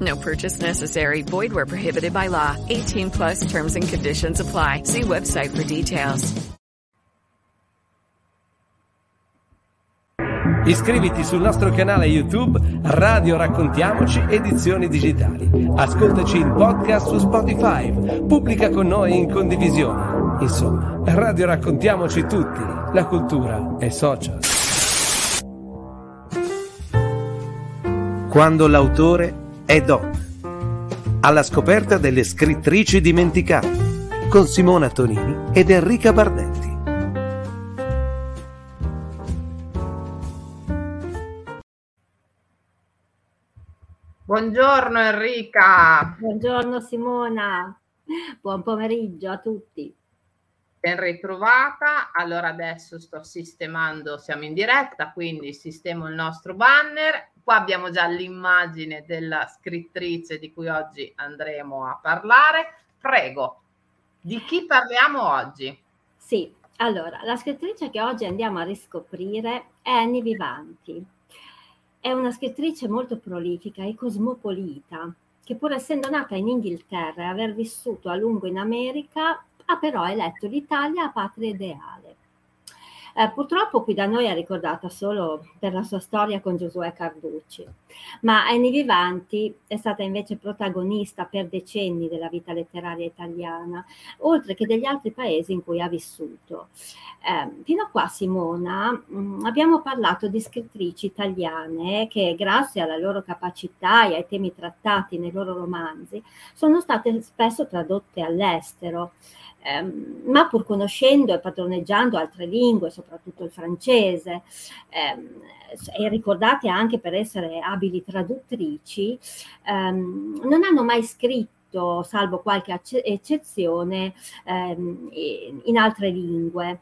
No purchase necessary. Void where prohibited by law. 18 plus terms and conditions apply. See website for details. Iscriviti sul nostro canale YouTube Radio Raccontiamoci Edizioni Digitali. Ascoltaci in podcast su Spotify. Pubblica con noi in condivisione. Insomma, Radio Raccontiamoci tutti. La cultura è social. Quando l'autore è donna. Alla scoperta delle scrittrici dimenticate. Con Simona Tonini ed Enrica Bardetti. Buongiorno Enrica, Buongiorno Simona, buon pomeriggio a tutti. ben ritrovata. Allora adesso sto sistemando, siamo in diretta, quindi sistemo il nostro banner. Qua abbiamo già l'immagine della scrittrice di cui oggi andremo a parlare. Prego, di chi parliamo oggi? Sì, allora, la scrittrice che oggi andiamo a riscoprire è Annie Vivanti. È una scrittrice molto prolifica e cosmopolita, che pur essendo nata in Inghilterra e aver vissuto a lungo in America, ha però eletto l'Italia a patria ideale. Eh, purtroppo qui da noi è ricordata solo per la sua storia con Giosuè Carducci, ma Annie Vivanti è stata invece protagonista per decenni della vita letteraria italiana, oltre che degli altri paesi in cui ha vissuto. Eh, fino a qua, Simona, mh, abbiamo parlato di scrittrici italiane che, grazie alla loro capacità e ai temi trattati nei loro romanzi, sono state spesso tradotte all'estero. Ehm, ma pur conoscendo e padroneggiando altre lingue, soprattutto il francese, ehm, e ricordate anche per essere abili traduttrici, ehm, non hanno mai scritto, salvo qualche acce- eccezione, ehm, in altre lingue.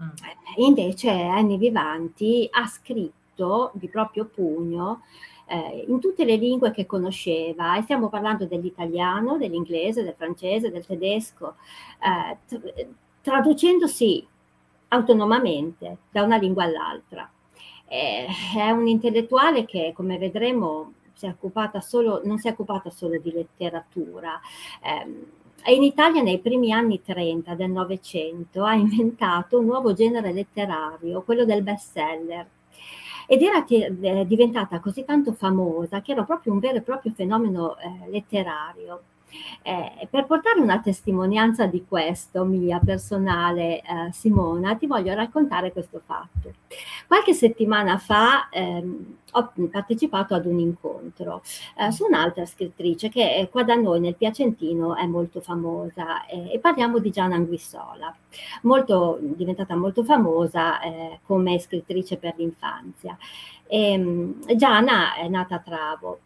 Mm. Invece Annie Vivanti ha scritto di proprio pugno eh, in tutte le lingue che conosceva e stiamo parlando dell'italiano, dell'inglese, del francese, del tedesco, eh, tra- traducendosi autonomamente da una lingua all'altra. Eh, è un intellettuale che, come vedremo, si solo, non si è occupata solo di letteratura. Ehm, e in Italia nei primi anni 30 del Novecento ha inventato un nuovo genere letterario, quello del bestseller. Ed era ti- eh, diventata così tanto famosa che era proprio un vero e proprio fenomeno eh, letterario. Eh, per portare una testimonianza di questo, mia personale, eh, Simona, ti voglio raccontare questo fatto. Qualche settimana fa ehm, ho partecipato ad un incontro eh, su un'altra scrittrice che eh, qua da noi nel Piacentino è molto famosa eh, e parliamo di Gianna Anguissola, molto, diventata molto famosa eh, come scrittrice per l'infanzia. E, Gianna è nata a Travo,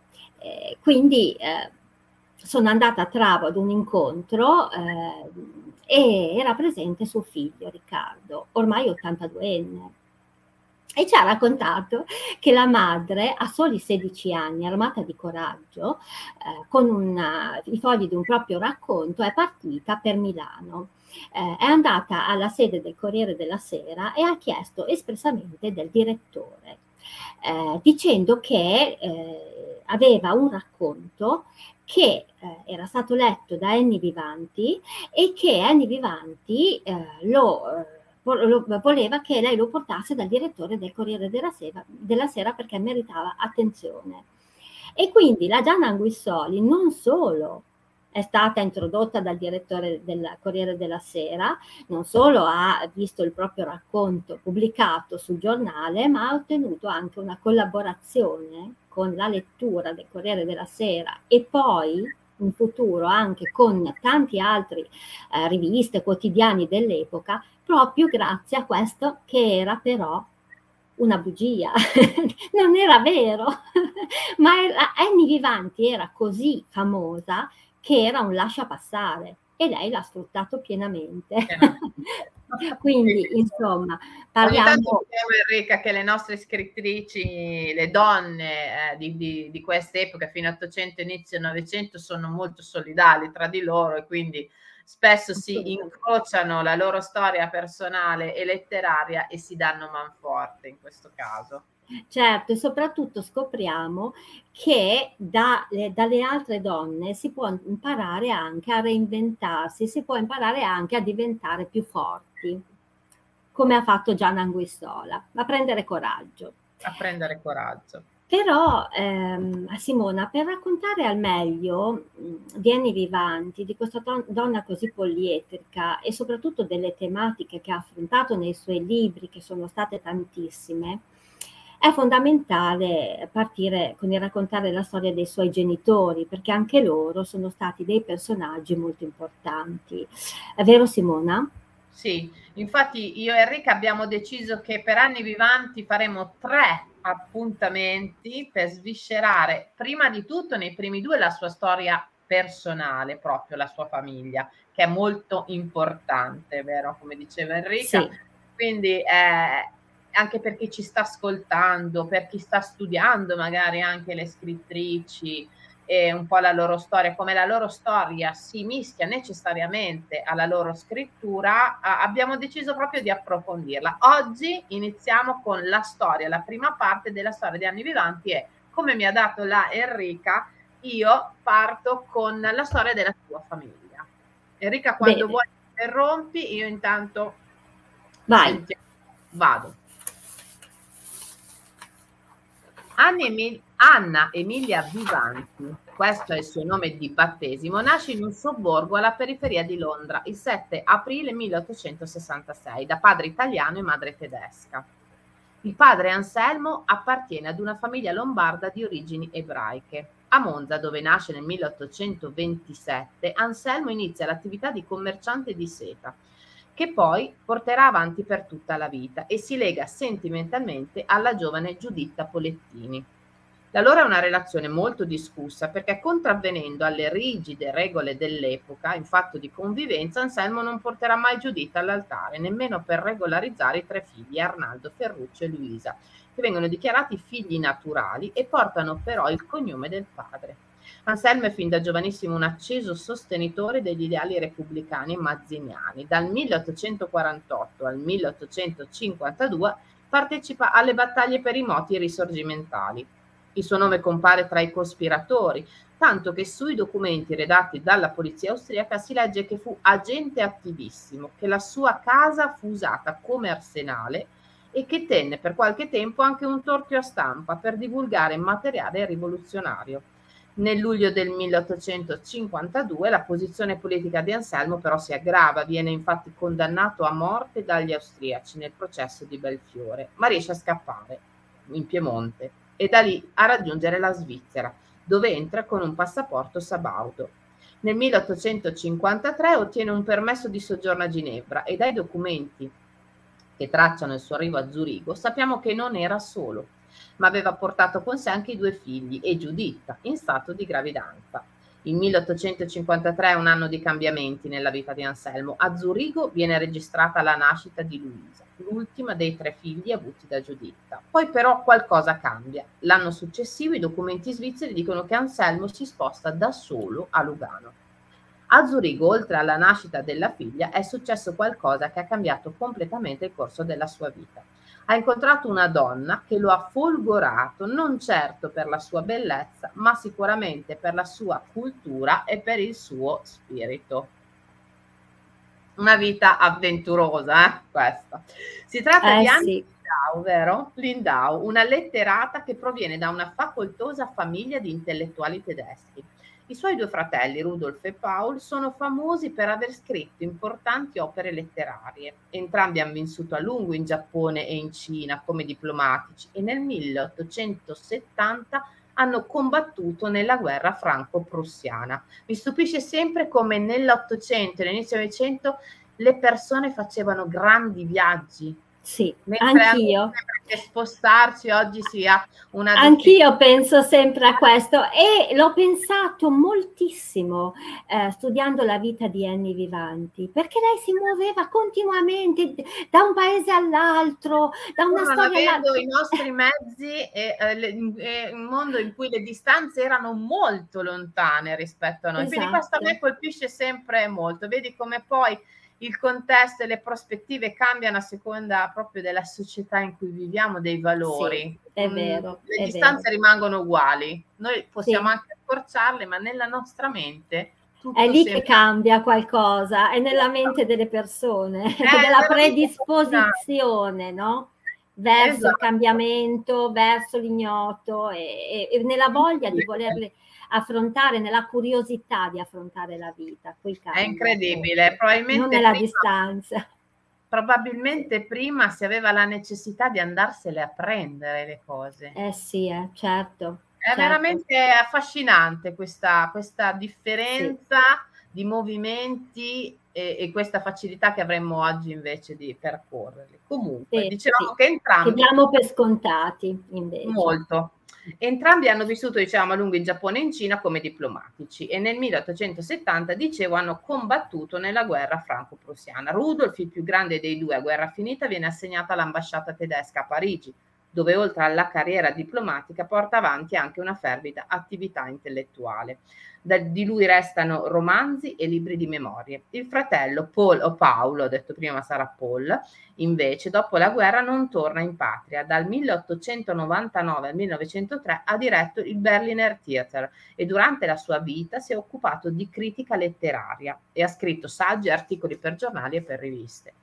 quindi sono andata a Travo ad un incontro eh, e era presente suo figlio Riccardo, ormai 82enne. E ci ha raccontato che la madre, a soli 16 anni, armata di coraggio, eh, con una, i fogli di un proprio racconto, è partita per Milano. Eh, è andata alla sede del Corriere della Sera e ha chiesto espressamente del direttore, eh, dicendo che eh, aveva un racconto che eh, era stato letto da Annie Vivanti e che Annie Vivanti eh, lo, eh, lo, voleva che lei lo portasse dal direttore del Corriere della Sera, della Sera perché meritava attenzione. E quindi la Gianna Anguissoli non solo è stata introdotta dal direttore del Corriere della Sera, non solo ha visto il proprio racconto pubblicato sul giornale, ma ha ottenuto anche una collaborazione con la lettura del Corriere della Sera e poi in futuro anche con tanti altri eh, riviste quotidiani dell'epoca, proprio grazie a questo che era però una bugia, non era vero, ma era, Annie Vivanti era così famosa che era un lascia passare e lei l'ha sfruttato pienamente. Quindi, insomma, parliamo... Ogni tanto Enrica, che le nostre scrittrici, le donne eh, di, di, di queste epoche, fino all'Ottocento, inizio Novecento, sono molto solidali tra di loro e quindi spesso si incrociano la loro storia personale e letteraria e si danno manforte in questo caso. Certo, e soprattutto scopriamo che da, dalle altre donne si può imparare anche a reinventarsi, si può imparare anche a diventare più forti, come ha fatto Gianna Anguissola, a prendere coraggio. A prendere coraggio. Però, ehm, Simona, per raccontare al meglio di Anni Vivanti, di questa ton- donna così polietrica e soprattutto delle tematiche che ha affrontato nei suoi libri, che sono state tantissime, è fondamentale partire con il raccontare la storia dei suoi genitori, perché anche loro sono stati dei personaggi molto importanti. È vero Simona? Sì, infatti io e Enrica abbiamo deciso che per anni vivanti faremo tre appuntamenti per sviscerare prima di tutto nei primi due la sua storia personale, proprio la sua famiglia, che è molto importante, vero? Come diceva Enrica. Sì. Quindi eh, anche per chi ci sta ascoltando, per chi sta studiando magari anche le scrittrici e un po' la loro storia, come la loro storia si mischia necessariamente alla loro scrittura, abbiamo deciso proprio di approfondirla. Oggi iniziamo con la storia, la prima parte della storia di Anni Vivanti è come mi ha dato la Enrica, io parto con la storia della tua famiglia. Enrica, quando Bene. vuoi interrompi, io intanto Vai. vado. Anna Emilia Vivanti, questo è il suo nome di battesimo, nasce in un sobborgo alla periferia di Londra il 7 aprile 1866 da padre italiano e madre tedesca. Il padre Anselmo appartiene ad una famiglia lombarda di origini ebraiche. A Monza, dove nasce nel 1827, Anselmo inizia l'attività di commerciante di seta che poi porterà avanti per tutta la vita e si lega sentimentalmente alla giovane Giuditta Polettini. La loro è una relazione molto discussa perché contravvenendo alle rigide regole dell'epoca in fatto di convivenza, Anselmo non porterà mai Giuditta all'altare, nemmeno per regolarizzare i tre figli Arnaldo, Ferruccio e Luisa, che vengono dichiarati figli naturali e portano però il cognome del padre. Anselmo è fin da giovanissimo un acceso sostenitore degli ideali repubblicani e mazziniani. Dal 1848 al 1852 partecipa alle battaglie per i moti risorgimentali. Il suo nome compare tra i cospiratori, tanto che sui documenti redatti dalla polizia austriaca si legge che fu agente attivissimo, che la sua casa fu usata come arsenale e che tenne per qualche tempo anche un torchio a stampa per divulgare materiale rivoluzionario. Nel luglio del 1852 la posizione politica di Anselmo però si aggrava, viene infatti condannato a morte dagli austriaci nel processo di Belfiore, ma riesce a scappare in Piemonte e da lì a raggiungere la Svizzera, dove entra con un passaporto sabaudo. Nel 1853 ottiene un permesso di soggiorno a Ginevra e dai documenti che tracciano il suo arrivo a Zurigo sappiamo che non era solo ma aveva portato con sé anche i due figli e Giuditta in stato di gravidanza. Il 1853 è un anno di cambiamenti nella vita di Anselmo. A Zurigo viene registrata la nascita di Luisa, l'ultima dei tre figli avuti da Giuditta. Poi però qualcosa cambia. L'anno successivo i documenti svizzeri dicono che Anselmo si sposta da solo a Lugano. A Zurigo, oltre alla nascita della figlia, è successo qualcosa che ha cambiato completamente il corso della sua vita ha incontrato una donna che lo ha folgorato non certo per la sua bellezza, ma sicuramente per la sua cultura e per il suo spirito. Una vita avventurosa, eh, questa. Si tratta eh, di Anne sì. Lindau, vero? Lindau, una letterata che proviene da una facoltosa famiglia di intellettuali tedeschi i suoi due fratelli, Rudolf e Paul, sono famosi per aver scritto importanti opere letterarie. Entrambi hanno vissuto a lungo in Giappone e in Cina come diplomatici e nel 1870 hanno combattuto nella guerra franco-prussiana. Mi stupisce sempre come nell'Ottocento e all'inizio del Novecento le persone facevano grandi viaggi Sì, Mentre anch'io. Che spostarci oggi sia una... Anch'io penso sempre a questo e l'ho pensato moltissimo eh, studiando la vita di Annie Vivanti, perché lei si muoveva continuamente da un paese all'altro, da una non storia all'altra. i nostri mezzi e, eh, e, un mondo in cui le distanze erano molto lontane rispetto a noi. Esatto. Quindi questo a me colpisce sempre molto. Vedi come poi il contesto e le prospettive cambiano a seconda proprio della società in cui viviamo, dei valori. Sì, è mm, vero. Le è distanze vero. rimangono uguali, noi possiamo sì. anche accorciarle, ma nella nostra mente è lì che cambia qualcosa, è nella mente delle persone, è della predisposizione, no? Verso esatto. il cambiamento, verso l'ignoto e, e, e nella voglia di volerle affrontare, nella curiosità di affrontare la vita. È incredibile, probabilmente non nella prima, distanza. Probabilmente prima si aveva la necessità di andarsele a prendere le cose. Eh sì, eh, certo. È certo. veramente affascinante questa, questa differenza sì. di movimenti e, e, questa facilità che avremmo oggi invece di percorrerli. Comunque, sì, dicevamo sì. che entrambi... Che diamo per scontati invece. Molto. Entrambi hanno vissuto, diciamo, a lungo in Giappone e in Cina come diplomatici e nel 1870, dicevo, hanno combattuto nella guerra franco-prussiana. Rudolf, il più grande dei due a guerra finita, viene assegnato all'ambasciata tedesca a Parigi, dove oltre alla carriera diplomatica porta avanti anche una fervida attività intellettuale. Da, di lui restano romanzi e libri di memorie. Il fratello Paul, o Paolo, ho detto prima sarà Paul, invece dopo la guerra non torna in patria. Dal 1899 al 1903 ha diretto il Berliner Theater e durante la sua vita si è occupato di critica letteraria e ha scritto saggi e articoli per giornali e per riviste.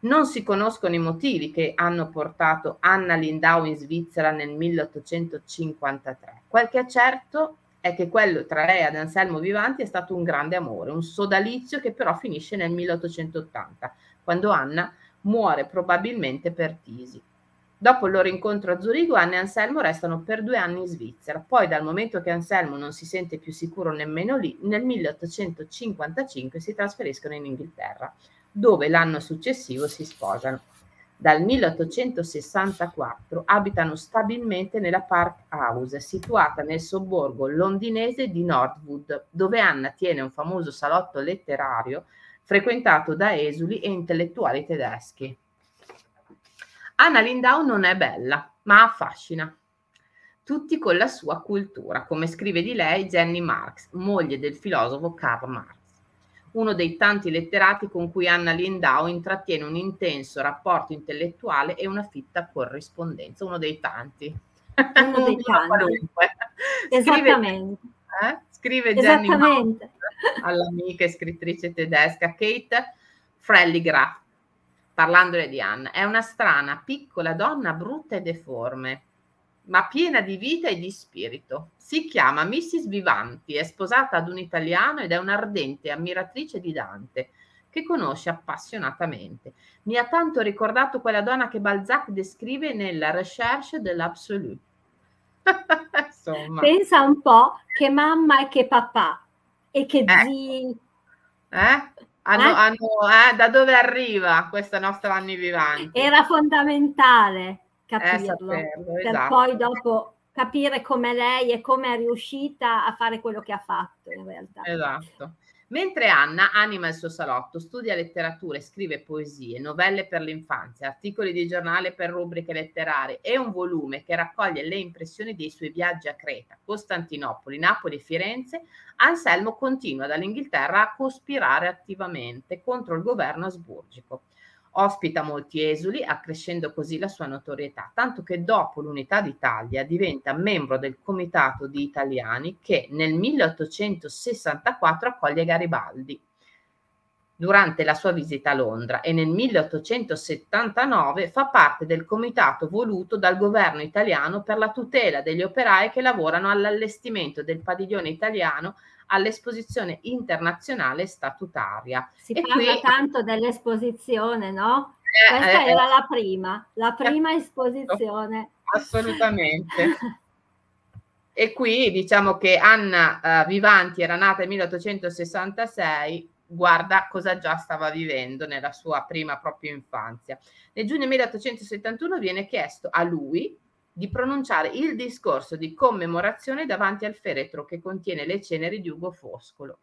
Non si conoscono i motivi che hanno portato Anna Lindau in Svizzera nel 1853. Quel che è certo è che quello tra lei ed Anselmo Vivanti è stato un grande amore, un sodalizio che però finisce nel 1880, quando Anna muore probabilmente per tisi. Dopo il loro incontro a Zurigo, Anna e Anselmo restano per due anni in Svizzera. Poi, dal momento che Anselmo non si sente più sicuro nemmeno lì, nel 1855 si trasferiscono in Inghilterra, dove l'anno successivo si sposano. Dal 1864 abitano stabilmente nella Park House, situata nel sobborgo londinese di Northwood, dove Anna tiene un famoso salotto letterario frequentato da esuli e intellettuali tedeschi. Anna Lindau non è bella, ma affascina. Tutti con la sua cultura, come scrive di lei Jenny Marx, moglie del filosofo Karl Marx uno dei tanti letterati con cui Anna Lindau intrattiene un intenso rapporto intellettuale e una fitta corrispondenza, uno dei tanti. Uno dei tanti. Esattamente. Scrive, eh? Scrive Esattamente. all'amica e scrittrice tedesca Kate Frelligraf, parlandole di Anna. È una strana, piccola donna brutta e deforme ma piena di vita e di spirito. Si chiama Mrs. Vivanti, è sposata ad un italiano ed è un'ardente ammiratrice di Dante, che conosce appassionatamente. Mi ha tanto ricordato quella donna che Balzac descrive nella Recherche de l'Absolu. Pensa un po' che mamma e che papà e che eh. zii. Eh? Hanno, eh? Hanno, eh, da dove arriva questa nostra Anni Vivanti? Era fondamentale capirlo, saperlo, per esatto. poi dopo capire come lei e come è riuscita a fare quello che ha fatto in realtà. Esatto. Mentre Anna anima il suo salotto, studia letteratura e scrive poesie, novelle per l'infanzia, articoli di giornale per rubriche letterarie e un volume che raccoglie le impressioni dei suoi viaggi a Creta, Costantinopoli, Napoli e Firenze, Anselmo continua dall'Inghilterra a cospirare attivamente contro il governo asburgico. Ospita molti esuli, accrescendo così la sua notorietà, tanto che dopo l'unità d'Italia diventa membro del Comitato di Italiani che nel 1864 accoglie Garibaldi durante la sua visita a Londra e nel 1879 fa parte del comitato voluto dal governo italiano per la tutela degli operai che lavorano all'allestimento del padiglione italiano all'esposizione internazionale statutaria. Si e parla qui... tanto dell'esposizione, no? Eh, Questa eh, era la prima, la prima esposizione. Assolutamente. e qui diciamo che Anna uh, Vivanti era nata nel 1866 guarda cosa già stava vivendo nella sua prima propria infanzia. Nel giugno 1871 viene chiesto a lui di pronunciare il discorso di commemorazione davanti al feretro che contiene le ceneri di Ugo Foscolo,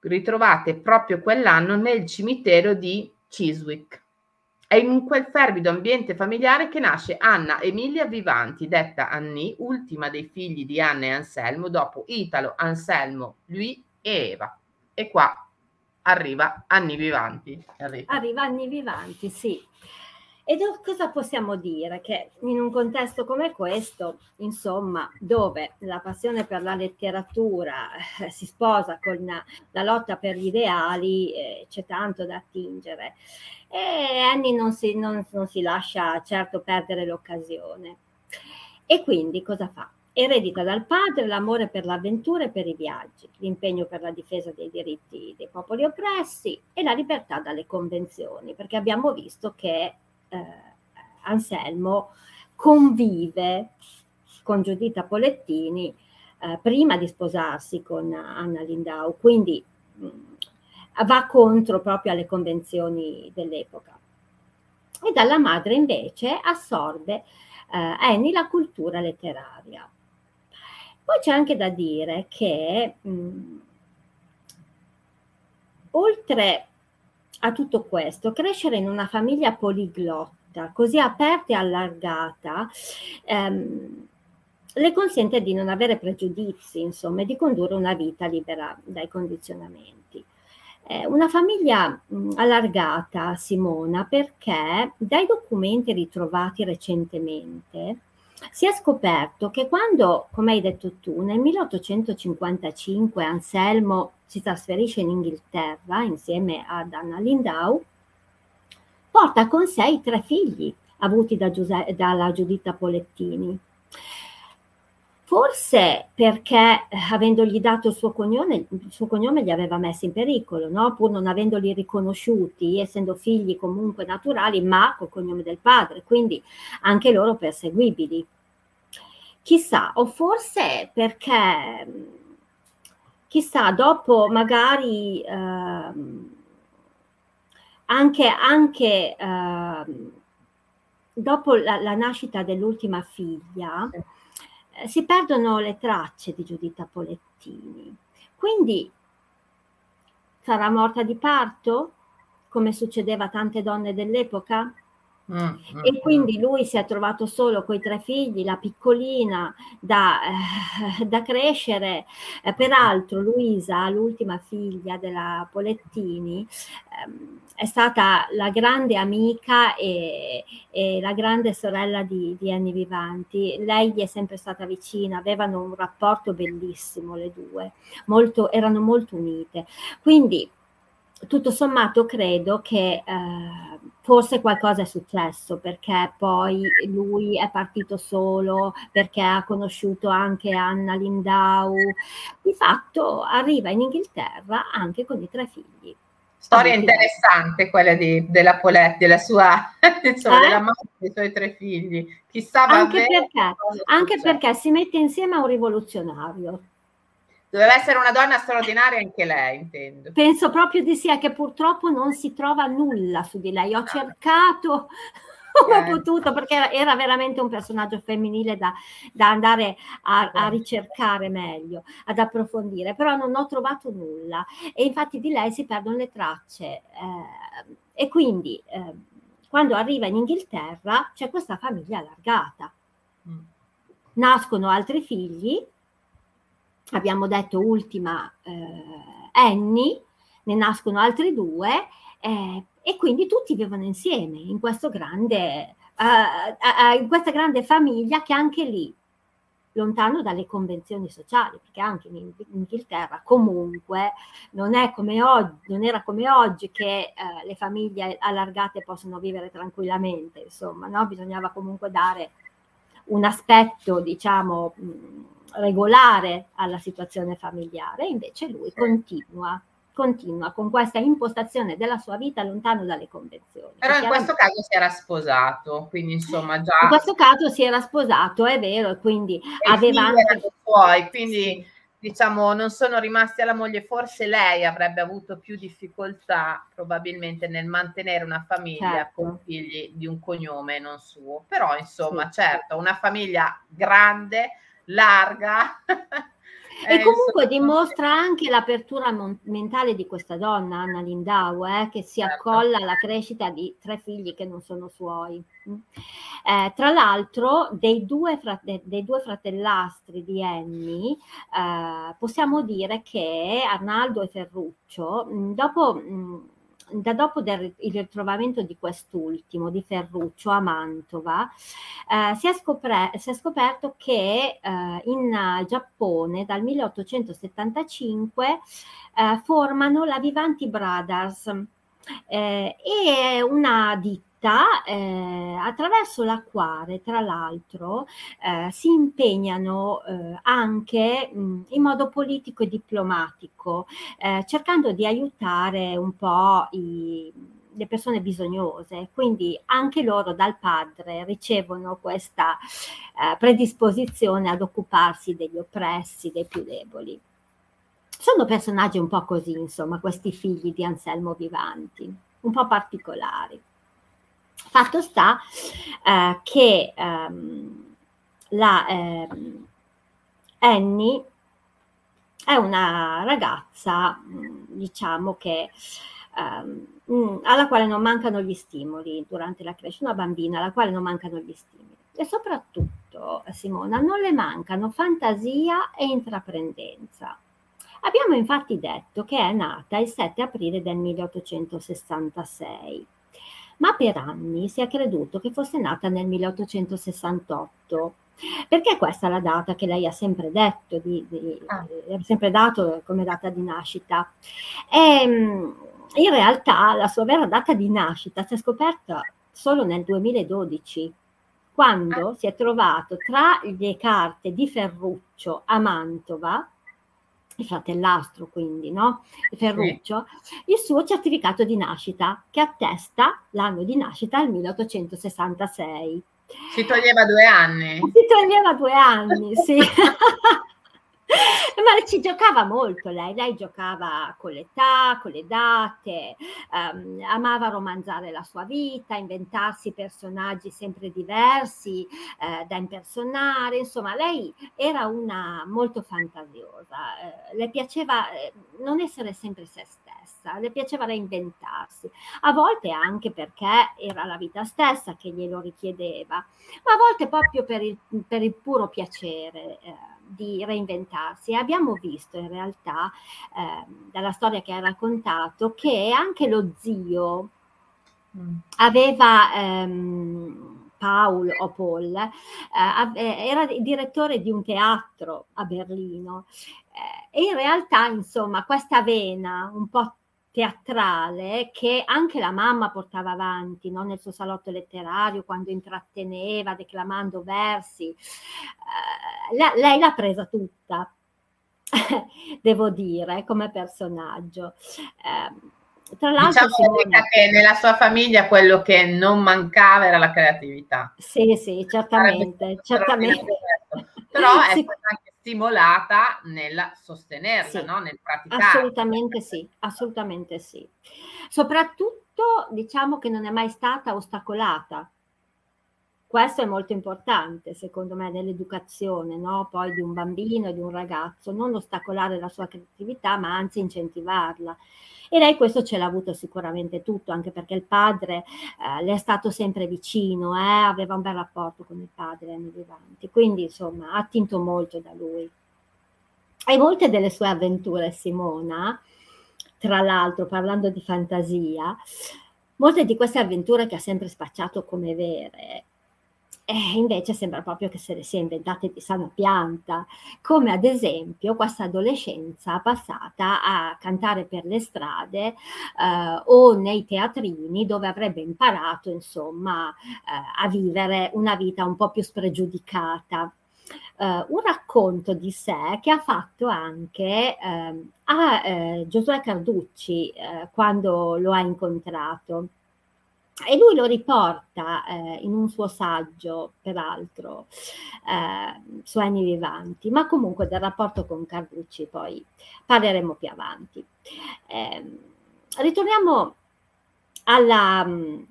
ritrovate proprio quell'anno nel cimitero di Chiswick. È in quel fervido ambiente familiare che nasce Anna Emilia Vivanti, detta Annie, ultima dei figli di Anna e Anselmo, dopo Italo, Anselmo, lui e Eva. E qua arriva Anni Vivanti. Arriva, arriva Anni Vivanti, sì. E do, cosa possiamo dire? Che in un contesto come questo, insomma, dove la passione per la letteratura eh, si sposa con la, la lotta per gli ideali, eh, c'è tanto da attingere. E Annie non si, non, non si lascia certo perdere l'occasione. E quindi cosa fa? Eredita dal padre l'amore per l'avventura e per i viaggi, l'impegno per la difesa dei diritti dei popoli oppressi e la libertà dalle convenzioni, perché abbiamo visto che eh, Anselmo convive con Giuditta Polettini eh, prima di sposarsi con Anna Lindau, quindi mh, mm, va contro proprio alle convenzioni dell'epoca. E dalla madre invece assorbe eh, Annie la cultura letteraria. Poi c'è anche da dire che mh, oltre a tutto questo, crescere in una famiglia poliglotta, così aperta e allargata, ehm, le consente di non avere pregiudizi, insomma, e di condurre una vita libera dai condizionamenti. Eh, una famiglia mh, allargata, Simona, perché dai documenti ritrovati recentemente si è scoperto che quando, come hai detto tu, nel 1855 Anselmo si trasferisce in Inghilterra insieme ad Anna Lindau, porta con sé i tre figli avuti da Giuse- dalla Giuditta Polettini. Forse perché eh, avendogli dato il suo cognome, il suo cognome li aveva messi in pericolo, no? pur non avendoli riconosciuti, essendo figli comunque naturali, ma col cognome del padre, quindi anche loro perseguibili. Chissà, o forse perché, chissà, dopo magari eh, anche, anche eh, dopo la, la, nascita dell'ultima figlia, eh, si perdono le tracce di Giuditta Polettini. Quindi sarà morta di parto, come succedeva a tante donne dell'epoca? Mm, mm, e quindi mm. lui si è trovato solo con i tre figli, la piccolina da, eh, da crescere. Eh, peraltro Luisa, l'ultima figlia della Polettini, ehm, è stata la grande amica e, e la grande sorella di, di Annie Vivanti. Lei gli è sempre stata vicina, avevano un rapporto bellissimo le due, molto, erano molto unite. Quindi tutto sommato credo che eh, forse qualcosa è successo perché poi lui è partito solo, perché ha conosciuto anche Anna Lindau. Di fatto arriva in Inghilterra anche con i tre figli. Storia interessante quella di, della Poletti, della sua, insomma, eh? della madre dei suoi tre figli. Chissà anche, perché, anche perché si mette insieme a un rivoluzionario. Doveva essere una donna straordinaria anche lei, intendo. Penso proprio di sì, è che purtroppo non si trova nulla su di lei. Ho cercato come ho eh. potuto perché era veramente un personaggio femminile da, da andare a, a, ricercare meglio, ad approfondire, però non ho trovato nulla e infatti di lei si perdono le tracce eh, e quindi eh, quando arriva in Inghilterra c'è questa famiglia allargata. Mm. Nascono altri figli abbiamo detto ultima eh, Annie, ne nascono altri due eh, e quindi tutti vivono insieme in, grande, uh, uh, in questa grande famiglia che anche lì lontano dalle convenzioni sociali, perché anche in Inghilterra comunque non, oggi, non era come oggi che eh, le famiglie allargate possono vivere tranquillamente, insomma, no? bisognava comunque dare un aspetto, diciamo, mh, regolare alla situazione familiare, invece lui continua, continua con questa impostazione della sua vita lontano dalle convenzioni. Però in questo caso si era sposato, quindi insomma già... In questo caso si era sposato, è vero, quindi e aveva anche... Suoi, quindi diciamo, non sono rimasti alla moglie, forse lei avrebbe avuto più difficoltà probabilmente nel mantenere una famiglia certo. con figli di un cognome non suo. Però, insomma, sì. certo, una famiglia grande, larga. E eh, comunque dimostra anche l'apertura mon- mentale di questa donna, Anna Lindau, eh, che si certo. accolla alla crescita di tre figli che non sono suoi. Mm. Eh, tra l'altro, dei due, frate- dei due fratellastri di Annie, eh, possiamo dire che Arnaldo e Ferruccio, mh, mm, dopo... Mh, mm, da dopo del, il ritrovamento di quest'ultimo, di Ferruccio a Mantova, eh, si, è scopre- si, è scoperto che eh, in Giappone dal 1875 eh, formano la Vivanti Brothers. Eh, è una ditta eh, attraverso la quale tra l'altro eh, si impegnano eh, anche mh, in modo politico e diplomatico, eh, cercando di aiutare un po' i, le persone bisognose, quindi anche loro dal padre ricevono questa eh, predisposizione ad occuparsi degli oppressi, dei più deboli. Sono personaggi un po' così, insomma, questi figli di Anselmo Vivanti, un po' particolari. Fatto sta eh, che ehm, la ehm, Annie è una ragazza, diciamo che ehm, alla quale non mancano gli stimoli durante la crescita, una bambina alla quale non mancano gli stimoli. E soprattutto, Simona, non le mancano fantasia e intraprendenza. Abbiamo infatti detto che è nata il 7 aprile del 1866 ma per anni si è creduto che fosse nata nel 1868 perché questa è la data che lei ha sempre detto, di, di, ah. ha sempre dato come data di nascita. E, ehm, in realtà la sua vera data di nascita si è scoperta solo nel 2012, quando ah. si è trovato tra le carte di Ferruccio a Mantova il fratellastro quindi, no? Ferruccio, il suo certificato di nascita che attesta l'anno di nascita al 1866. Si toglieva due anni. Si toglieva due anni, sì. Ma ci giocava molto lei, lei giocava con l'età, con le date, um, amava romanzare la sua vita, inventarsi personaggi sempre diversi eh, da impersonare, insomma lei era una molto fantasiosa, eh, le piaceva eh, non essere sempre se stessa, le piaceva reinventarsi, a volte anche perché era la vita stessa che glielo richiedeva, ma a volte proprio per il, per il puro piacere eh, di reinventarsi. Abbiamo visto in realtà eh, dalla storia che hai raccontato che anche lo zio mm. aveva ehm, Paul o Paul, eh, eh era direttore di un teatro a Berlino eh, e in realtà insomma questa vena un po' teatrale che anche la mamma portava avanti no? nel suo salotto letterario quando intratteneva declamando versi. Eh, lei, lei l'ha presa tutta, devo dire, come personaggio. Eh, tra l'altro, diciamo Simone, che nella sua famiglia quello che non mancava era la creatività. Sì, sì, certamente, certamente. Però è sì. anche stimolata nel sostenerla, sì, no? nel praticare. Assolutamente sì, assolutamente sì. Soprattutto diciamo che non è mai stata ostacolata. Questo è molto importante, secondo me, nell'educazione, no? Poi di un bambino e di un ragazzo, non ostacolare la sua creatività, ma anzi incentivarla. E lei questo ce l'ha avuto sicuramente tutto, anche perché il padre eh, le è stato sempre vicino, eh, aveva un bel rapporto con il padre anni vivanti, quindi insomma ha attinto molto da lui. E molte delle sue avventure, Simona, tra l'altro parlando di fantasia, molte di queste avventure che ha sempre spacciato come vere, e invece sembra proprio che se le sia inventate di sana pianta, come ad esempio questa adolescenza passata a cantare per le strade eh, o nei teatrini dove avrebbe imparato insomma eh, a vivere una vita un po' più spregiudicata. Uh, un racconto di sé che ha fatto anche uh, a uh, Giosuè Carducci quando lo ha incontrato e lui lo riporta eh, in un suo saggio, peraltro, eh, su Anni Vivanti, ma comunque del rapporto con Carducci poi parleremo più avanti. Eh, ritorniamo alla... Mm,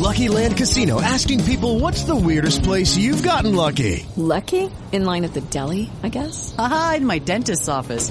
lucky Land Casino, asking people what's the weirdest place you've gotten lucky? Lucky? In line at the deli, I guess? Aha, in my dentist's office.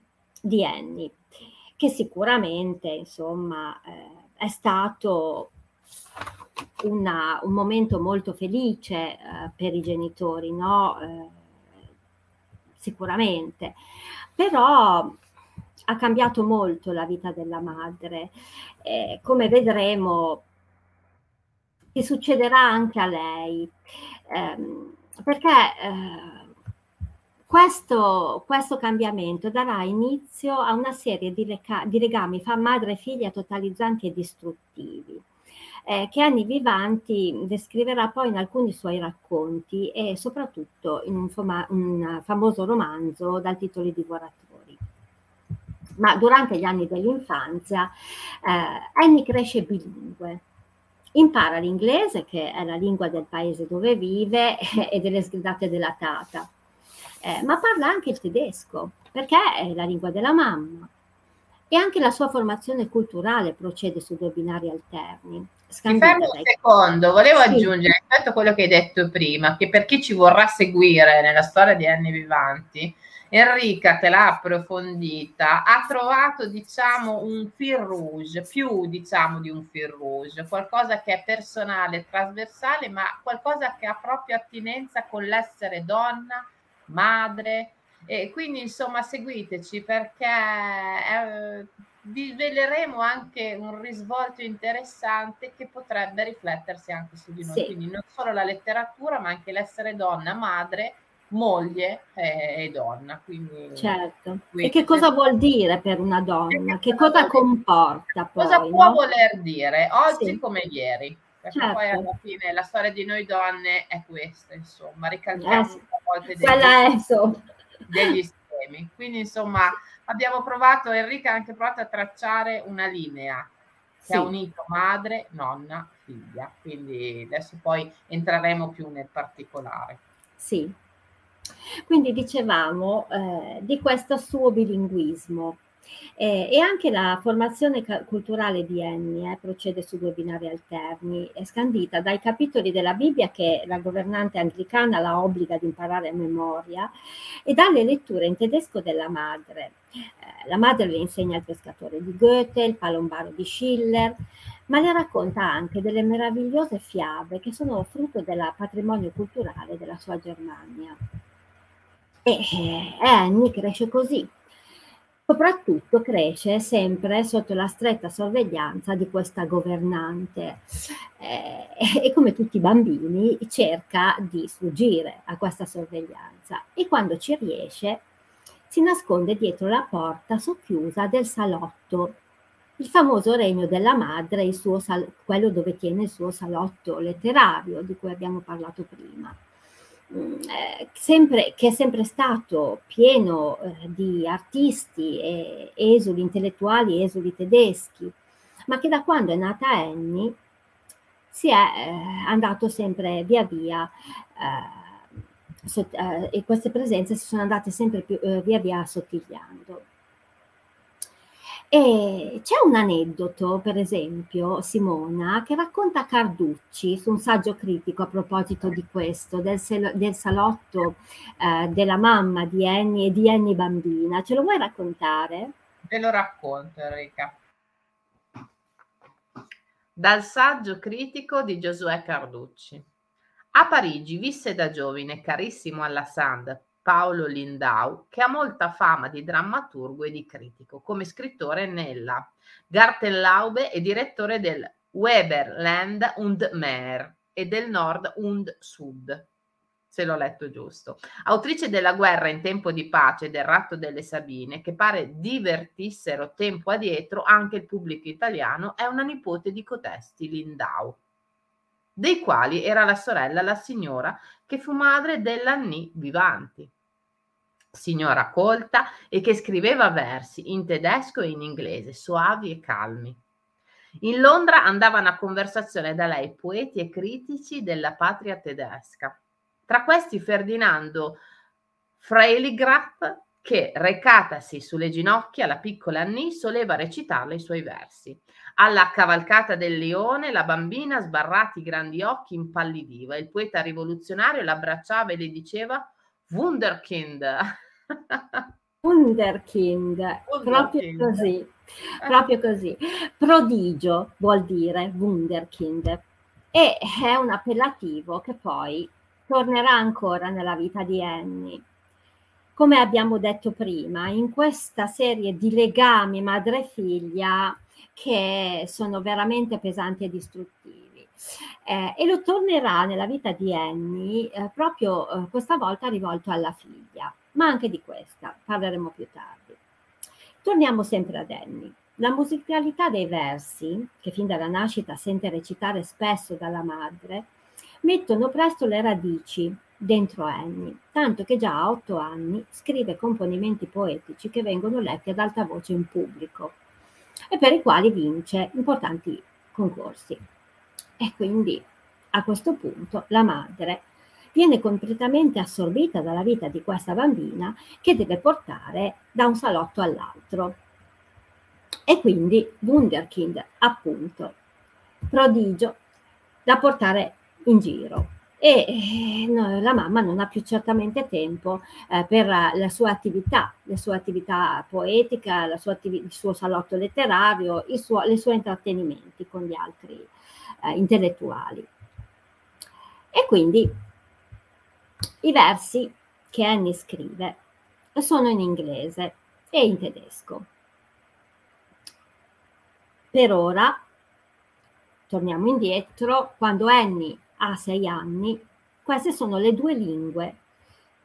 di Annie, che sicuramente insomma eh, è stato una, un momento molto felice eh, per i genitori, no? Eh, sicuramente, però ha cambiato molto la vita della madre. come vedremo, che succederà anche a lei, ehm, perché eh, questo, questo, cambiamento darà inizio a una serie di, leca- di legami fra madre e figlia totalizzanti e distruttivi, eh, che Anni Vivanti descriverà poi in alcuni suoi racconti e soprattutto in un, fama- un famoso romanzo dal titolo I divoratori. Ma durante gli anni dell'infanzia eh, Annie cresce bilingue, impara l'inglese, che è la lingua del paese dove vive, e delle sgridate della tata eh, ma parla anche il tedesco, perché è la lingua della mamma. E anche la sua formazione culturale procede su due binari alterni. Mi fermo un secondo, volevo sì. aggiungere rispetto a quello che hai detto prima, che per chi ci vorrà seguire nella storia di Anni Vivanti, Enrica, te l'ha approfondita, ha trovato diciamo un fil rouge, più diciamo di un fil rouge, qualcosa che è personale, trasversale, ma qualcosa che ha proprio attinenza con l'essere donna, madre. E quindi insomma seguiteci perché eh, vi sveleremo anche un risvolto interessante che potrebbe riflettersi anche su di noi. Sì. Quindi non solo la letteratura, ma anche l'essere donna, madre, moglie e, e donna. Quindi, certo. Quindi, e che cosa vuol dire per una donna? Che, cosa comporta poi? Cosa può no? voler dire oggi sì. come ieri? Perché certo. poi alla fine la storia di noi donne è questa, insomma, ricalchiamo eh, a volte degli, degli schemi. Quindi, insomma, abbiamo provato, Enrica ha anche provato a tracciare una linea che sì. ha unito madre, nonna, figlia. Quindi adesso poi entreremo più nel particolare. Sì. Quindi dicevamo eh, di questo suo bilinguismo eh, e anche la formazione ca- culturale di Annie eh, procede su due binari alterni, è scandita dai capitoli della Bibbia che la governante anglicana la obbliga ad imparare a memoria e dalle letture in tedesco della madre. Eh, la madre le insegna il pescatore di Goethe, il palombaro di Schiller, ma le racconta anche delle meravigliose fiabe che sono frutto del patrimonio culturale della sua Germania. E eh, Annie cresce così, Soprattutto cresce sempre sotto la stretta sorveglianza di questa governante. Eh, e come tutti i bambini cerca di sfuggire a questa sorveglianza. E quando ci riesce si nasconde dietro la porta socchiusa del salotto, il famoso regno della madre, sal- quello dove tiene il suo salotto letterario di cui abbiamo parlato prima. Eh, sempre, che è sempre stato pieno eh, di artisti, e esuli intellettuali, esuli tedeschi, ma che da quando è nata Annie si è eh, andato sempre via via eh, so, eh, e queste presenze si sono andate sempre più via via assottigliando. E c'è un aneddoto, per esempio, Simona, che racconta Carducci su un saggio critico a proposito di questo, del, sel- del salotto eh, della mamma di Annie e di Annie bambina. Ce lo vuoi raccontare? Ve lo racconto, Enrica. Dal saggio critico di Giosuè Carducci. A Parigi visse da giovane, carissimo alla Sand, Paolo Lindau, che ha molta fama di drammaturgo e di critico, come scrittore nella Gartenlaube e direttore del Weberland und Meer e del Nord und Sud, se l'ho letto giusto. Autrice della guerra in tempo di pace del ratto delle Sabine, che pare divertissero tempo addietro anche il pubblico italiano, è una nipote di cotesti Lindau dei quali era la sorella la signora che fu madre dell'Anni Vivanti, signora colta e che scriveva versi in tedesco e in inglese, soavi e calmi. In Londra andavano a conversazione da lei poeti e critici della patria tedesca. Tra questi Ferdinando Freiligrath, che recatasi sulle ginocchia la piccola Annie soleva recitarle i suoi versi. Alla cavalcata del leone la bambina, sbarrati i grandi occhi, impallidiva. Il poeta rivoluzionario l'abbracciava e le diceva Wunderkind. Wunderkind, proprio così, proprio così. Prodigio vuol dire Wunderkind e è un appellativo che poi tornerà ancora nella vita di Annie. Come abbiamo detto prima, in questa serie di legami madre-figlia che sono veramente pesanti e distruttivi. Eh, e lo tornerà nella vita di Annie eh, proprio eh, questa volta rivolto alla figlia, ma anche di questa parleremo più tardi. Torniamo sempre ad Annie. La musicalità dei versi, che fin dalla nascita sente recitare spesso dalla madre, mettono presto le radici dentro Annie, tanto che già a otto anni scrive componimenti poetici che vengono letti ad alta voce in pubblico e per i quali vince importanti concorsi. E quindi a questo punto la madre viene completamente assorbita dalla vita di questa bambina che deve portare da un salotto all'altro. E quindi Wunderkind, appunto, prodigio da portare in giro e eh, no, la mamma non ha più certamente tempo eh, per la sua attività, la sua attività poetica, sua attiv- il suo salotto letterario, i suo, suoi intrattenimenti con gli altri eh, intellettuali. E quindi i versi che Annie scrive sono in inglese e in tedesco. Per ora, torniamo indietro, quando Annie ha sei anni, queste sono le due lingue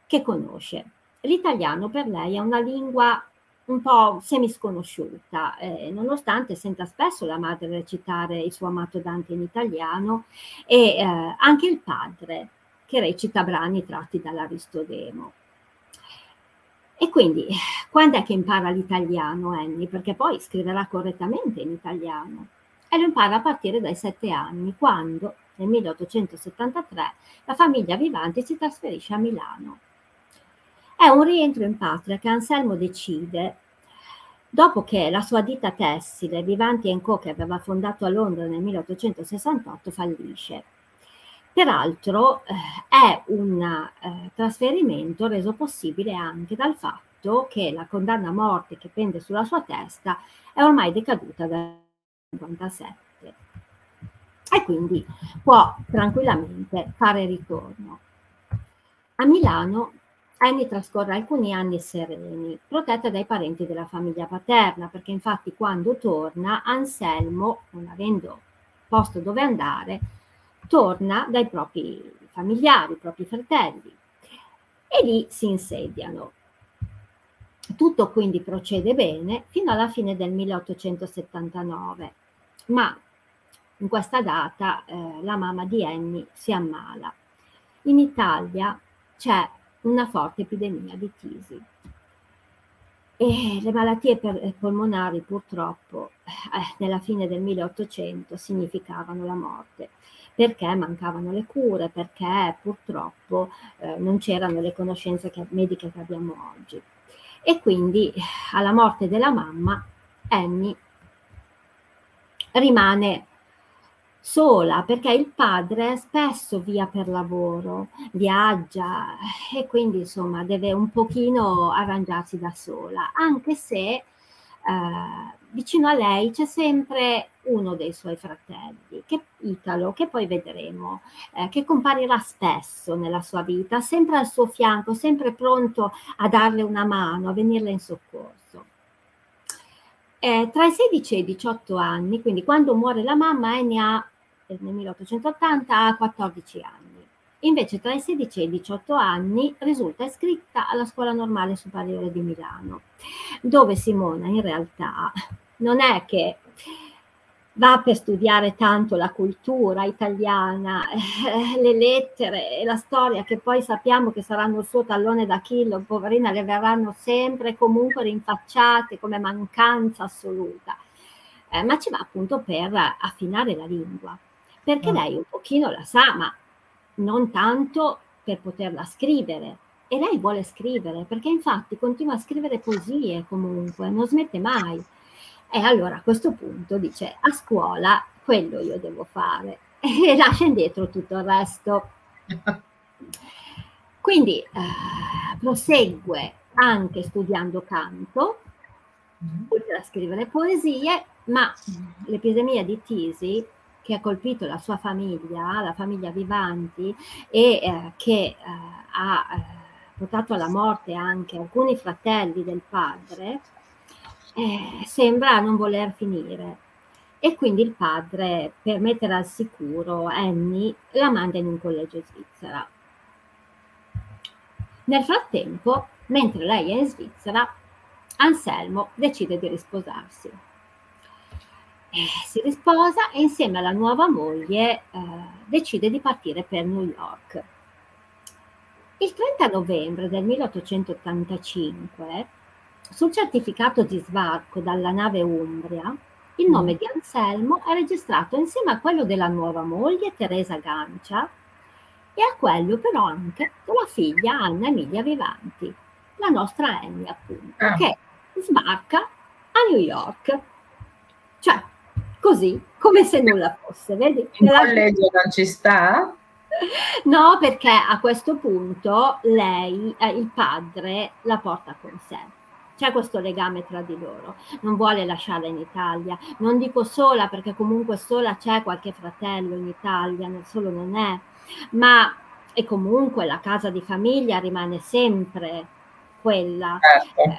che conosce. L'italiano per lei è una lingua un po' semisconosciuta, eh, nonostante senta spesso la madre recitare il suo amato Dante in italiano e eh, anche il padre che recita brani tratti dall'Aristodemo. E quindi, quando è che impara l'italiano Annie? Perché poi scriverà correttamente in italiano. E lo impara a partire dai sette anni, quando nel 1873 la famiglia Vivanti si trasferisce a Milano. È un rientro in patria che Anselmo decide dopo che la sua ditta tessile Vivanti Co che aveva fondato a Londra nel 1868 fallisce. Peraltro eh, è un eh, trasferimento reso possibile anche dal fatto che la condanna a morte che pende sulla sua testa è ormai decaduta dal 1957 e quindi può tranquillamente fare ritorno. A Milano Annie trascorre alcuni anni sereni, protetta dai parenti della famiglia paterna, perché infatti quando torna Anselmo, non avendo posto dove andare, torna dai propri familiari, i propri fratelli e lì si insediano. Tutto quindi procede bene fino alla fine del 1879, ma in questa data eh, la mamma di Annie si ammala. In Italia c'è una forte epidemia di tisi e le malattie eh, polmonari purtroppo eh, nella fine del 1800 significavano la morte perché mancavano le cure, perché purtroppo eh, non c'erano le conoscenze che, mediche che abbiamo oggi. E quindi alla morte della mamma Annie rimane sola perché il padre spesso via per lavoro, viaggia e quindi insomma deve un pochino arrangiarsi da sola, anche se eh, vicino a lei c'è sempre uno dei suoi fratelli, che Italo, che poi vedremo, eh, che comparirà spesso nella sua vita, sempre al suo fianco, sempre pronto a darle una mano, a venirle in soccorso. Eh, tra i 16 e i 18 anni, quindi quando muore la mamma, ha nel 1880 ha 14 anni. Invece tra i 16 e i 18 anni risulta iscritta alla Scuola Normale Superiore di Milano, dove Simona in realtà non è che va per studiare tanto la cultura italiana, eh, le lettere e la storia che poi sappiamo che saranno il suo tallone d'Achille, poverina, le verranno sempre comunque rinfacciate come mancanza assoluta, eh, ma ci va appunto per affinare la lingua perché lei un pochino la sa, ma non tanto per poterla scrivere. E lei vuole scrivere, perché infatti continua a scrivere poesie comunque, non smette mai. E allora a questo punto dice, a scuola quello io devo fare e lascia indietro tutto il resto. Quindi eh, prosegue anche studiando canto, oltre a scrivere poesie, ma l'epidemia di tisi che ha colpito la sua famiglia, la famiglia Vivanti, e eh, che eh, ha eh, portato alla morte anche alcuni fratelli del padre, eh, sembra non voler finire. E quindi il padre, per mettere al sicuro Annie, la manda in un collegio svizzera. Nel frattempo, mentre lei è in Svizzera, Anselmo decide di risposarsi eh, si risposa e insieme alla nuova moglie eh, decide di partire per New York. Il 30 novembre del 1885, sul certificato di sbarco dalla nave Umbria, il nome mm. di Anselmo è registrato insieme a quello della nuova moglie Teresa Gancia e a quello però anche della figlia Anna Emilia Vivanti, la nostra Annie appunto, ah. che sbarca a New York. Cioè, così, come se nulla fosse, vedi? Il collegio non ci sta? No, perché a questo punto lei, eh, il padre, la porta con sé. C'è questo legame tra di loro, non vuole lasciarla in Italia. Non dico sola perché comunque sola c'è qualche fratello in Italia, non solo non è, ma e comunque la casa di famiglia rimane sempre quella. Certo. Eh,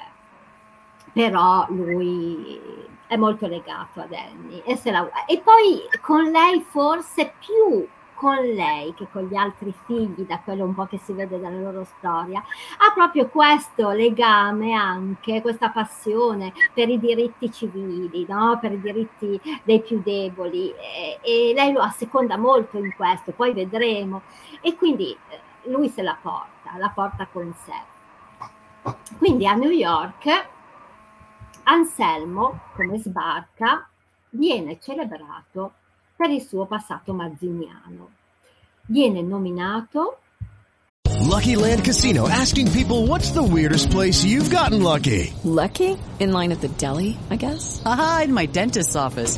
però lui è molto legato ad Annie e, la, e poi con lei forse più con lei che con gli altri figli, da quello un po' che si vede dalla loro storia, ha proprio questo legame anche, questa passione per i diritti civili, no? per i diritti dei più deboli e, e lei lo asseconda molto in questo, poi vedremo. E quindi eh, lui se la porta, la porta con sé. Quindi a New York Anselmo, come sbarca, viene celebrato per il suo passato mazziniano. Viene nominato Lucky Land Casino asking people what's the weirdest place you've gotten lucky? Lucky? In line at the deli, I guess. Aha, in my dentist's office.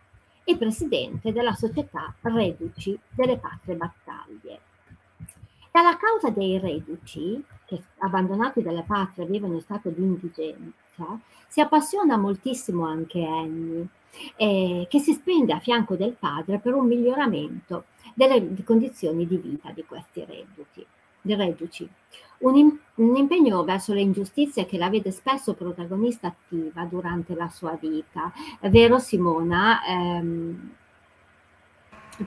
e presidente della società Reduci delle Patrie Battaglie. E alla causa dei reduci, che abbandonati dalle patrie vivono in stato di indigenza, si appassiona moltissimo anche Annie, eh, che si spende a fianco del padre per un miglioramento delle condizioni di vita di questi reduci. Un, un, impegno verso le ingiustizie che la vede spesso protagonista attiva durante la sua vita. È vero Simona? Ehm,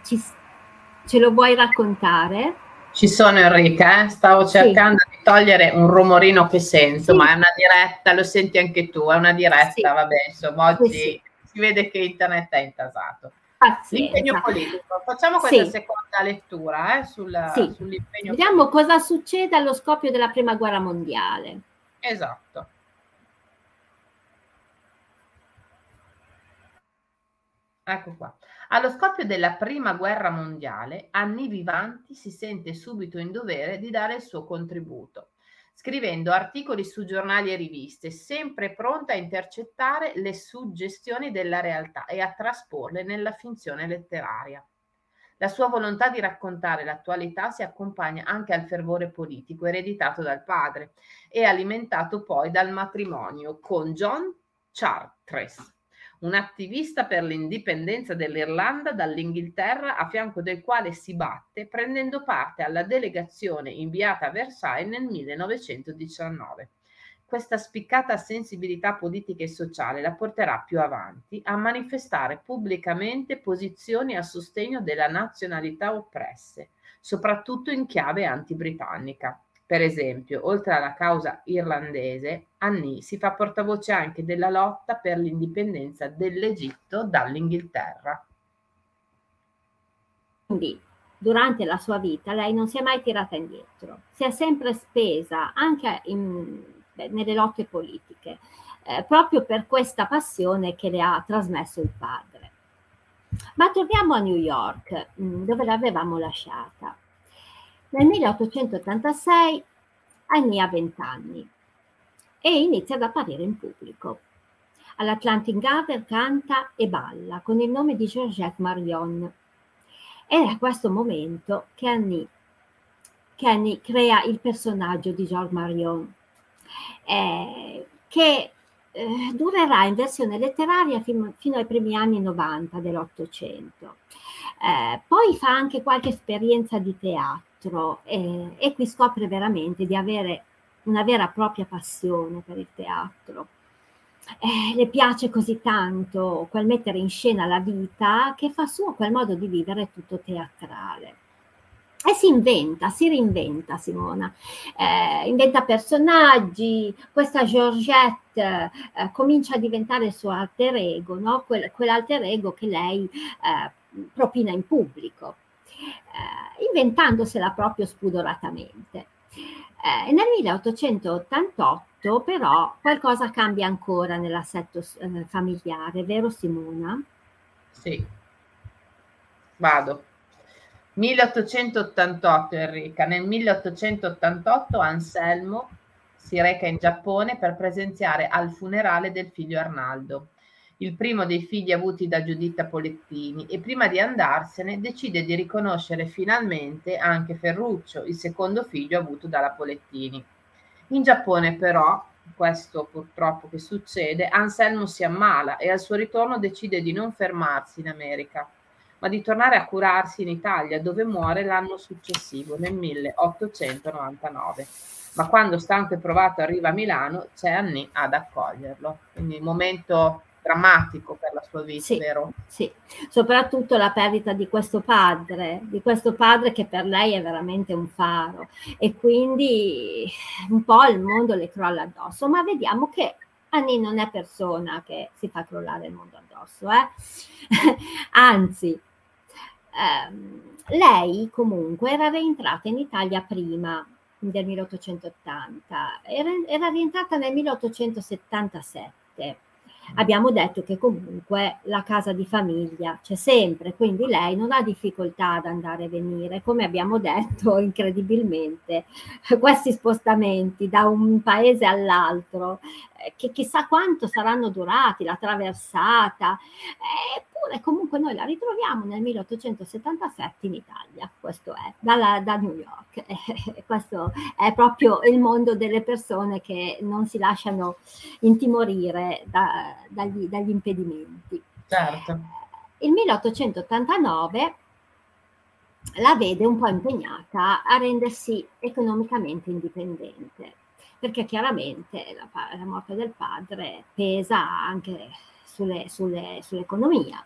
ci, ce lo vuoi raccontare? Ci sono Enrica, eh? stavo cercando sì. di togliere un rumorino che sento, sì. ma è una diretta, lo senti anche tu, è una diretta, sì. vabbè, insomma oggi si vede che internet è intasato. L'impegno politico. Facciamo questa sì. seconda lettura eh, sul, sì. sull'impegno Vediamo politico. cosa succede allo scoppio della prima guerra mondiale. Esatto. Ecco qua. Allo scoppio della prima guerra mondiale, Anni Vivanti si sente subito in dovere di dare il suo contributo, scrivendo articoli su giornali e riviste, sempre pronta a intercettare le suggestioni della realtà e a trasporle nella finzione letteraria. La sua volontà di raccontare l'attualità si accompagna anche al fervore politico ereditato dal padre e alimentato poi dal matrimonio con John Chartres un attivista per l'indipendenza dell'Irlanda dall'Inghilterra a fianco del quale si batte prendendo parte alla delegazione inviata a Versailles nel 1919. Questa spiccata sensibilità politica e sociale la porterà più avanti a manifestare pubblicamente posizioni a sostegno della nazionalità oppresse, soprattutto in chiave anti-britannica. Per esempio, oltre alla causa irlandese, Annie si fa portavoce anche della lotta per l'indipendenza dell'Egitto dall'Inghilterra. Quindi, durante la sua vita, lei non si è mai tirata indietro, si è sempre spesa anche in, beh, nelle lotte politiche, eh, proprio per questa passione che le ha trasmesso il padre. Ma torniamo a New York, mm, dove l'avevamo lasciata. Nel 1886 Annie ha 20 anni e inizia ad apparire in pubblico. All'Atlantic Garden canta e balla con il nome di Georgette Marion. Ed è a questo momento che Annie, che Annie crea il personaggio di George Marion, eh, che eh, durerà in versione letteraria fino, fino, ai primi anni 90 dell'Ottocento. Eh, poi fa anche qualche esperienza di teatro teatro e, e qui scopre veramente di avere una vera e propria passione per il teatro. Eh, le piace così tanto quel mettere in scena la vita che fa suo quel modo di vivere tutto teatrale. E si inventa, si reinventa Simona, eh, inventa personaggi, questa Georgette eh, comincia a diventare il suo alter ego, no? Quel, quell'alter ego che lei eh, propina in pubblico eh, inventandosela proprio spudoratamente. Eh, nel 1888 però qualcosa cambia ancora nell'assetto eh, familiare, vero Simona? Sì, vado. 1888 Enrica, nel 1888 Anselmo si reca in Giappone per presenziare al funerale del figlio Arnaldo il primo dei figli avuti da Giuditta Polettini, e prima di andarsene decide di riconoscere finalmente anche Ferruccio, il secondo figlio avuto dalla Polettini. In Giappone però, questo purtroppo che succede, Anselmo si ammala e al suo ritorno decide di non fermarsi in America, ma di tornare a curarsi in Italia, dove muore l'anno successivo, nel 1899 ma quando stanco e provato arriva a Milano c'è Annie ad accoglierlo. Quindi momento drammatico per la sua vita, sì, vero? Sì, soprattutto la perdita di questo padre, di questo padre che per lei è veramente un faro. E quindi un po' il mondo le crolla addosso, ma vediamo che Annie non è persona che si fa crollare il mondo addosso, eh? anzi, ehm, lei comunque era rientrata in Italia prima del 1880, era, era rientrata nel 1877 abbiamo detto che comunque la casa di famiglia c'è sempre, quindi lei non ha difficoltà ad andare e venire, come abbiamo detto incredibilmente, questi spostamenti da un paese all'altro, eh, che chissà quanto saranno durati, la traversata, eppure comunque noi la ritroviamo nel 1877 in Italia, questo è, dalla, da New York, questo è proprio il mondo delle persone che non si lasciano intimorire da, dagli, dagli impedimenti. Certo. Il 1889 la vede un po' impegnata a rendersi economicamente indipendente, perché chiaramente la, la morte del padre pesa anche sulle, sulle, sull'economia.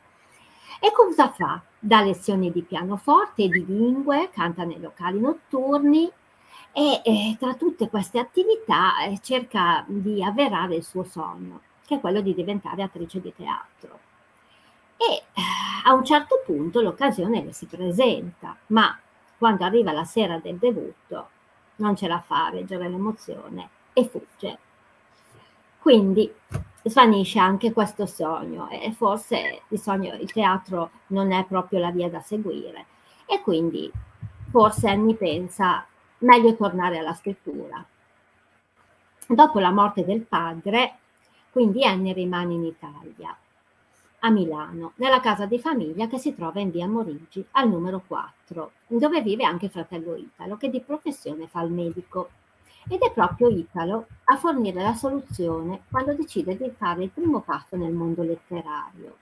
E cosa fa? Dà lezioni di pianoforte e di lingue, canta nei locali notturni e eh, tra tutte queste attività eh, cerca di avverare il suo sogno che è quello di diventare attrice di teatro. E eh, a un certo punto l'occasione le si presenta, ma quando arriva la sera del debutto non ce la fa a reggere l'emozione e fugge. Quindi svanisce anche questo sogno e forse il sogno, il teatro non è proprio la via da seguire e quindi forse Annie pensa meglio tornare alla scrittura. Dopo la morte del padre, quindi Annie rimane in Italia, a Milano, nella casa di famiglia che si trova in via Morigi, al numero 4, dove vive anche il fratello Italo, che di professione fa il medico. Ed è proprio Italo a fornire la soluzione quando decide di fare il primo passo nel mondo letterario.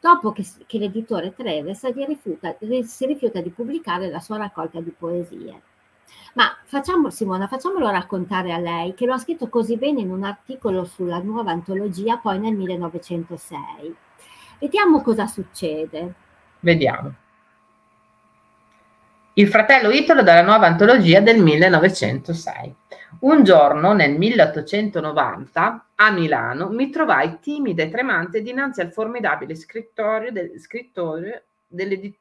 Dopo che, che l'editore Treves rifiuta, si rifiuta di pubblicare la sua raccolta di poesie. Ma facciamo, Simona, facciamolo raccontare a lei, che lo ha scritto così bene in un articolo sulla nuova antologia poi nel 1906. Vediamo cosa succede. Vediamo. Il fratello Italo dalla nuova antologia del 1906. Un giorno nel 1890 a Milano mi trovai timida e tremante dinanzi al formidabile scrittorio, del, scrittorio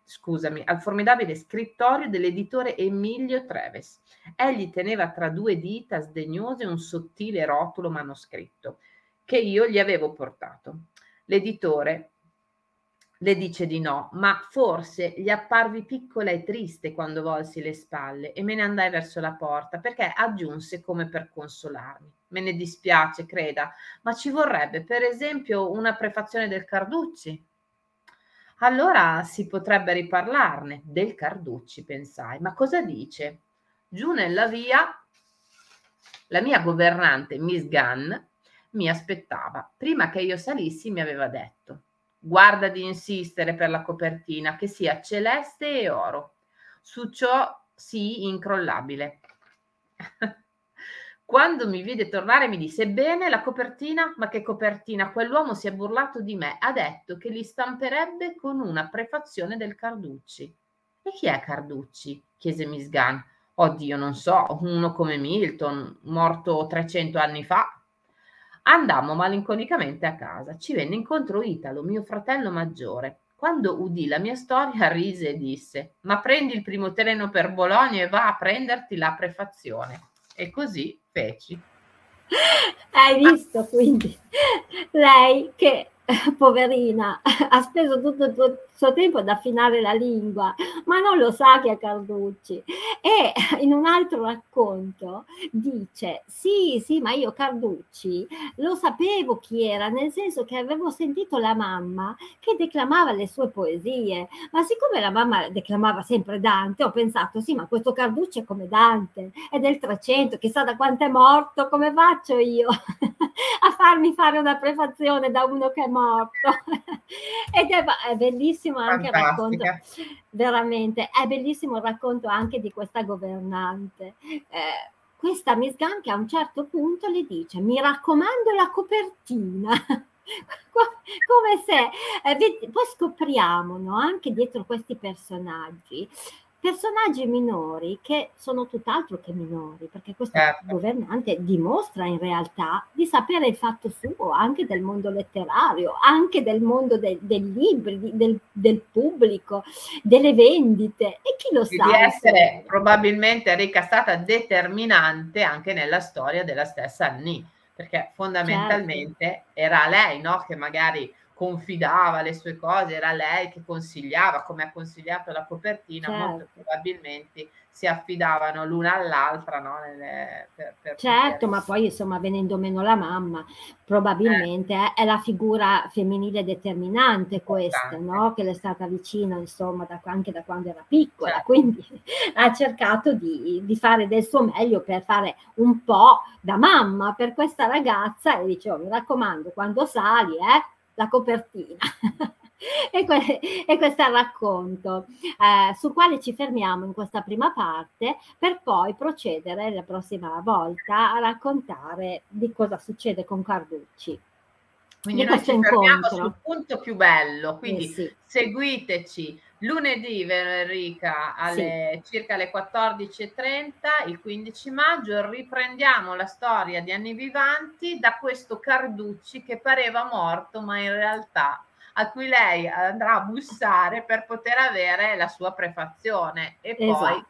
scusami, al formidabile scrittorio dell'editore Emilio Treves. Egli teneva tra due dita sdegnose un sottile rotolo manoscritto che io gli avevo portato. L'editore le dice di no, ma forse gli apparvi piccola e triste quando volsi le spalle e me ne andai verso la porta perché aggiunse come per consolarmi. Me ne dispiace, creda, ma ci vorrebbe per esempio una prefazione del Carducci. Allora si potrebbe riparlarne del Carducci, pensai. Ma cosa dice? Giù nella via la mia governante, Miss Gunn, mi aspettava. Prima che io salissi mi aveva detto Guarda di insistere per la copertina che sia celeste e oro. Su ciò sii incrollabile. Quando mi vide tornare mi disse: Bene, la copertina, ma che copertina? Quell'uomo si è burlato di me. Ha detto che li stamperebbe con una prefazione del Carducci. E chi è Carducci? chiese Miss Gunn. Oddio, non so, uno come Milton, morto 300 anni fa. Andammo malinconicamente a casa. Ci venne incontro Italo, mio fratello maggiore. Quando udì la mia storia, rise e disse: Ma prendi il primo treno per Bologna e va a prenderti la prefazione. E così feci. Hai visto quindi lei che poverina ha speso tutto il suo tempo ad affinare la lingua, ma non lo sa che è Carducci. E in un altro racconto dice: Sì, sì, ma io Carducci lo sapevo chi era, nel senso che avevo sentito la mamma che declamava le sue poesie, ma siccome la mamma declamava sempre Dante, ho pensato: Sì, ma questo Carducci è come Dante, è del 300, chissà da quanto è morto, come faccio io a farmi fare una prefazione da uno che è morto? Ed è, è bellissimo anche il racconto, veramente, è bellissimo il racconto anche di questa governante. Eh, questa Miss Gunn che a un certo punto le dice mi raccomando la copertina. Come se eh, poi scopriamo no, anche dietro questi personaggi personaggi minori che sono tutt'altro che minori, perché questo certo. governante dimostra in realtà di sapere il fatto suo anche del mondo letterario, anche del mondo de- dei libri, del, del, pubblico, delle vendite e chi lo sa. Di essere probabilmente Enrica stata determinante anche nella storia della stessa Annie, perché fondamentalmente certo. era lei no, che magari confidava le sue cose, era lei che consigliava, come ha consigliato la copertina, certo. molto probabilmente si affidavano l'una all'altra. No? Nelle, per, per certo, poter... ma poi insomma venendo meno la mamma, probabilmente eh. è la figura femminile determinante questa, no? che le è stata vicina insomma da, anche da quando era piccola, certo. quindi ha cercato di, di, fare del suo meglio per fare un po' da mamma per questa ragazza e dicevo mi raccomando quando sali eh, la copertina. e, que- e, questo è il racconto eh, sul quale ci fermiamo in questa prima parte per poi procedere la prossima volta a raccontare di cosa succede con Carducci. Quindi noi ci incontro. fermiamo sul punto più bello, quindi eh sì. seguiteci lunedì Enrica alle sì. circa alle 14.30 il 15 maggio riprendiamo la storia di Anni Vivanti da questo Carducci che pareva morto ma in realtà a cui lei andrà a bussare per poter avere la sua prefazione e poi Esatto.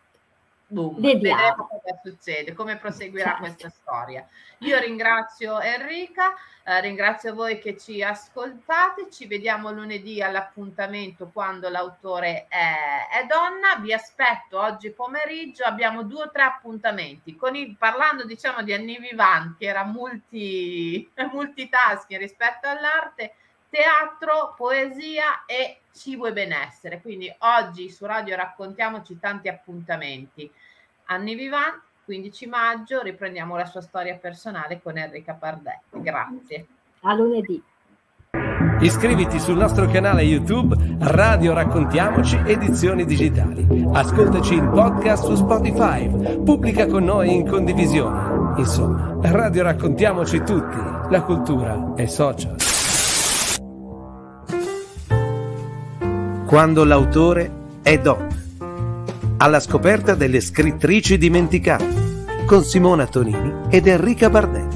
Boom, Vediamo. vedremo cosa succede, come proseguirà Certo. questa storia. Io ringrazio Enrica, eh, ringrazio voi che ci ascoltate, ci vediamo lunedì all'appuntamento quando l'autore è, è donna, vi aspetto oggi pomeriggio, abbiamo due o tre appuntamenti, con il- parlando diciamo di Annie Vivant che era multi, multitasking rispetto all'arte, teatro, poesia e cibo e benessere, quindi oggi su Radio raccontiamoci tanti appuntamenti. Anni Vivant, 15 maggio, riprendiamo la sua storia personale con Enrica Pardetti. Grazie. A lunedì. Iscriviti sul nostro canale YouTube Radio Raccontiamoci Edizioni Digitali. Ascoltaci in podcast su Spotify. Pubblica con noi in condivisione. Insomma, Radio Raccontiamoci tutti. La cultura è social. Quando l'autore è donna. Alla scoperta delle scrittrici dimenticate. Con Simona Tonini ed Enrica Bardelli.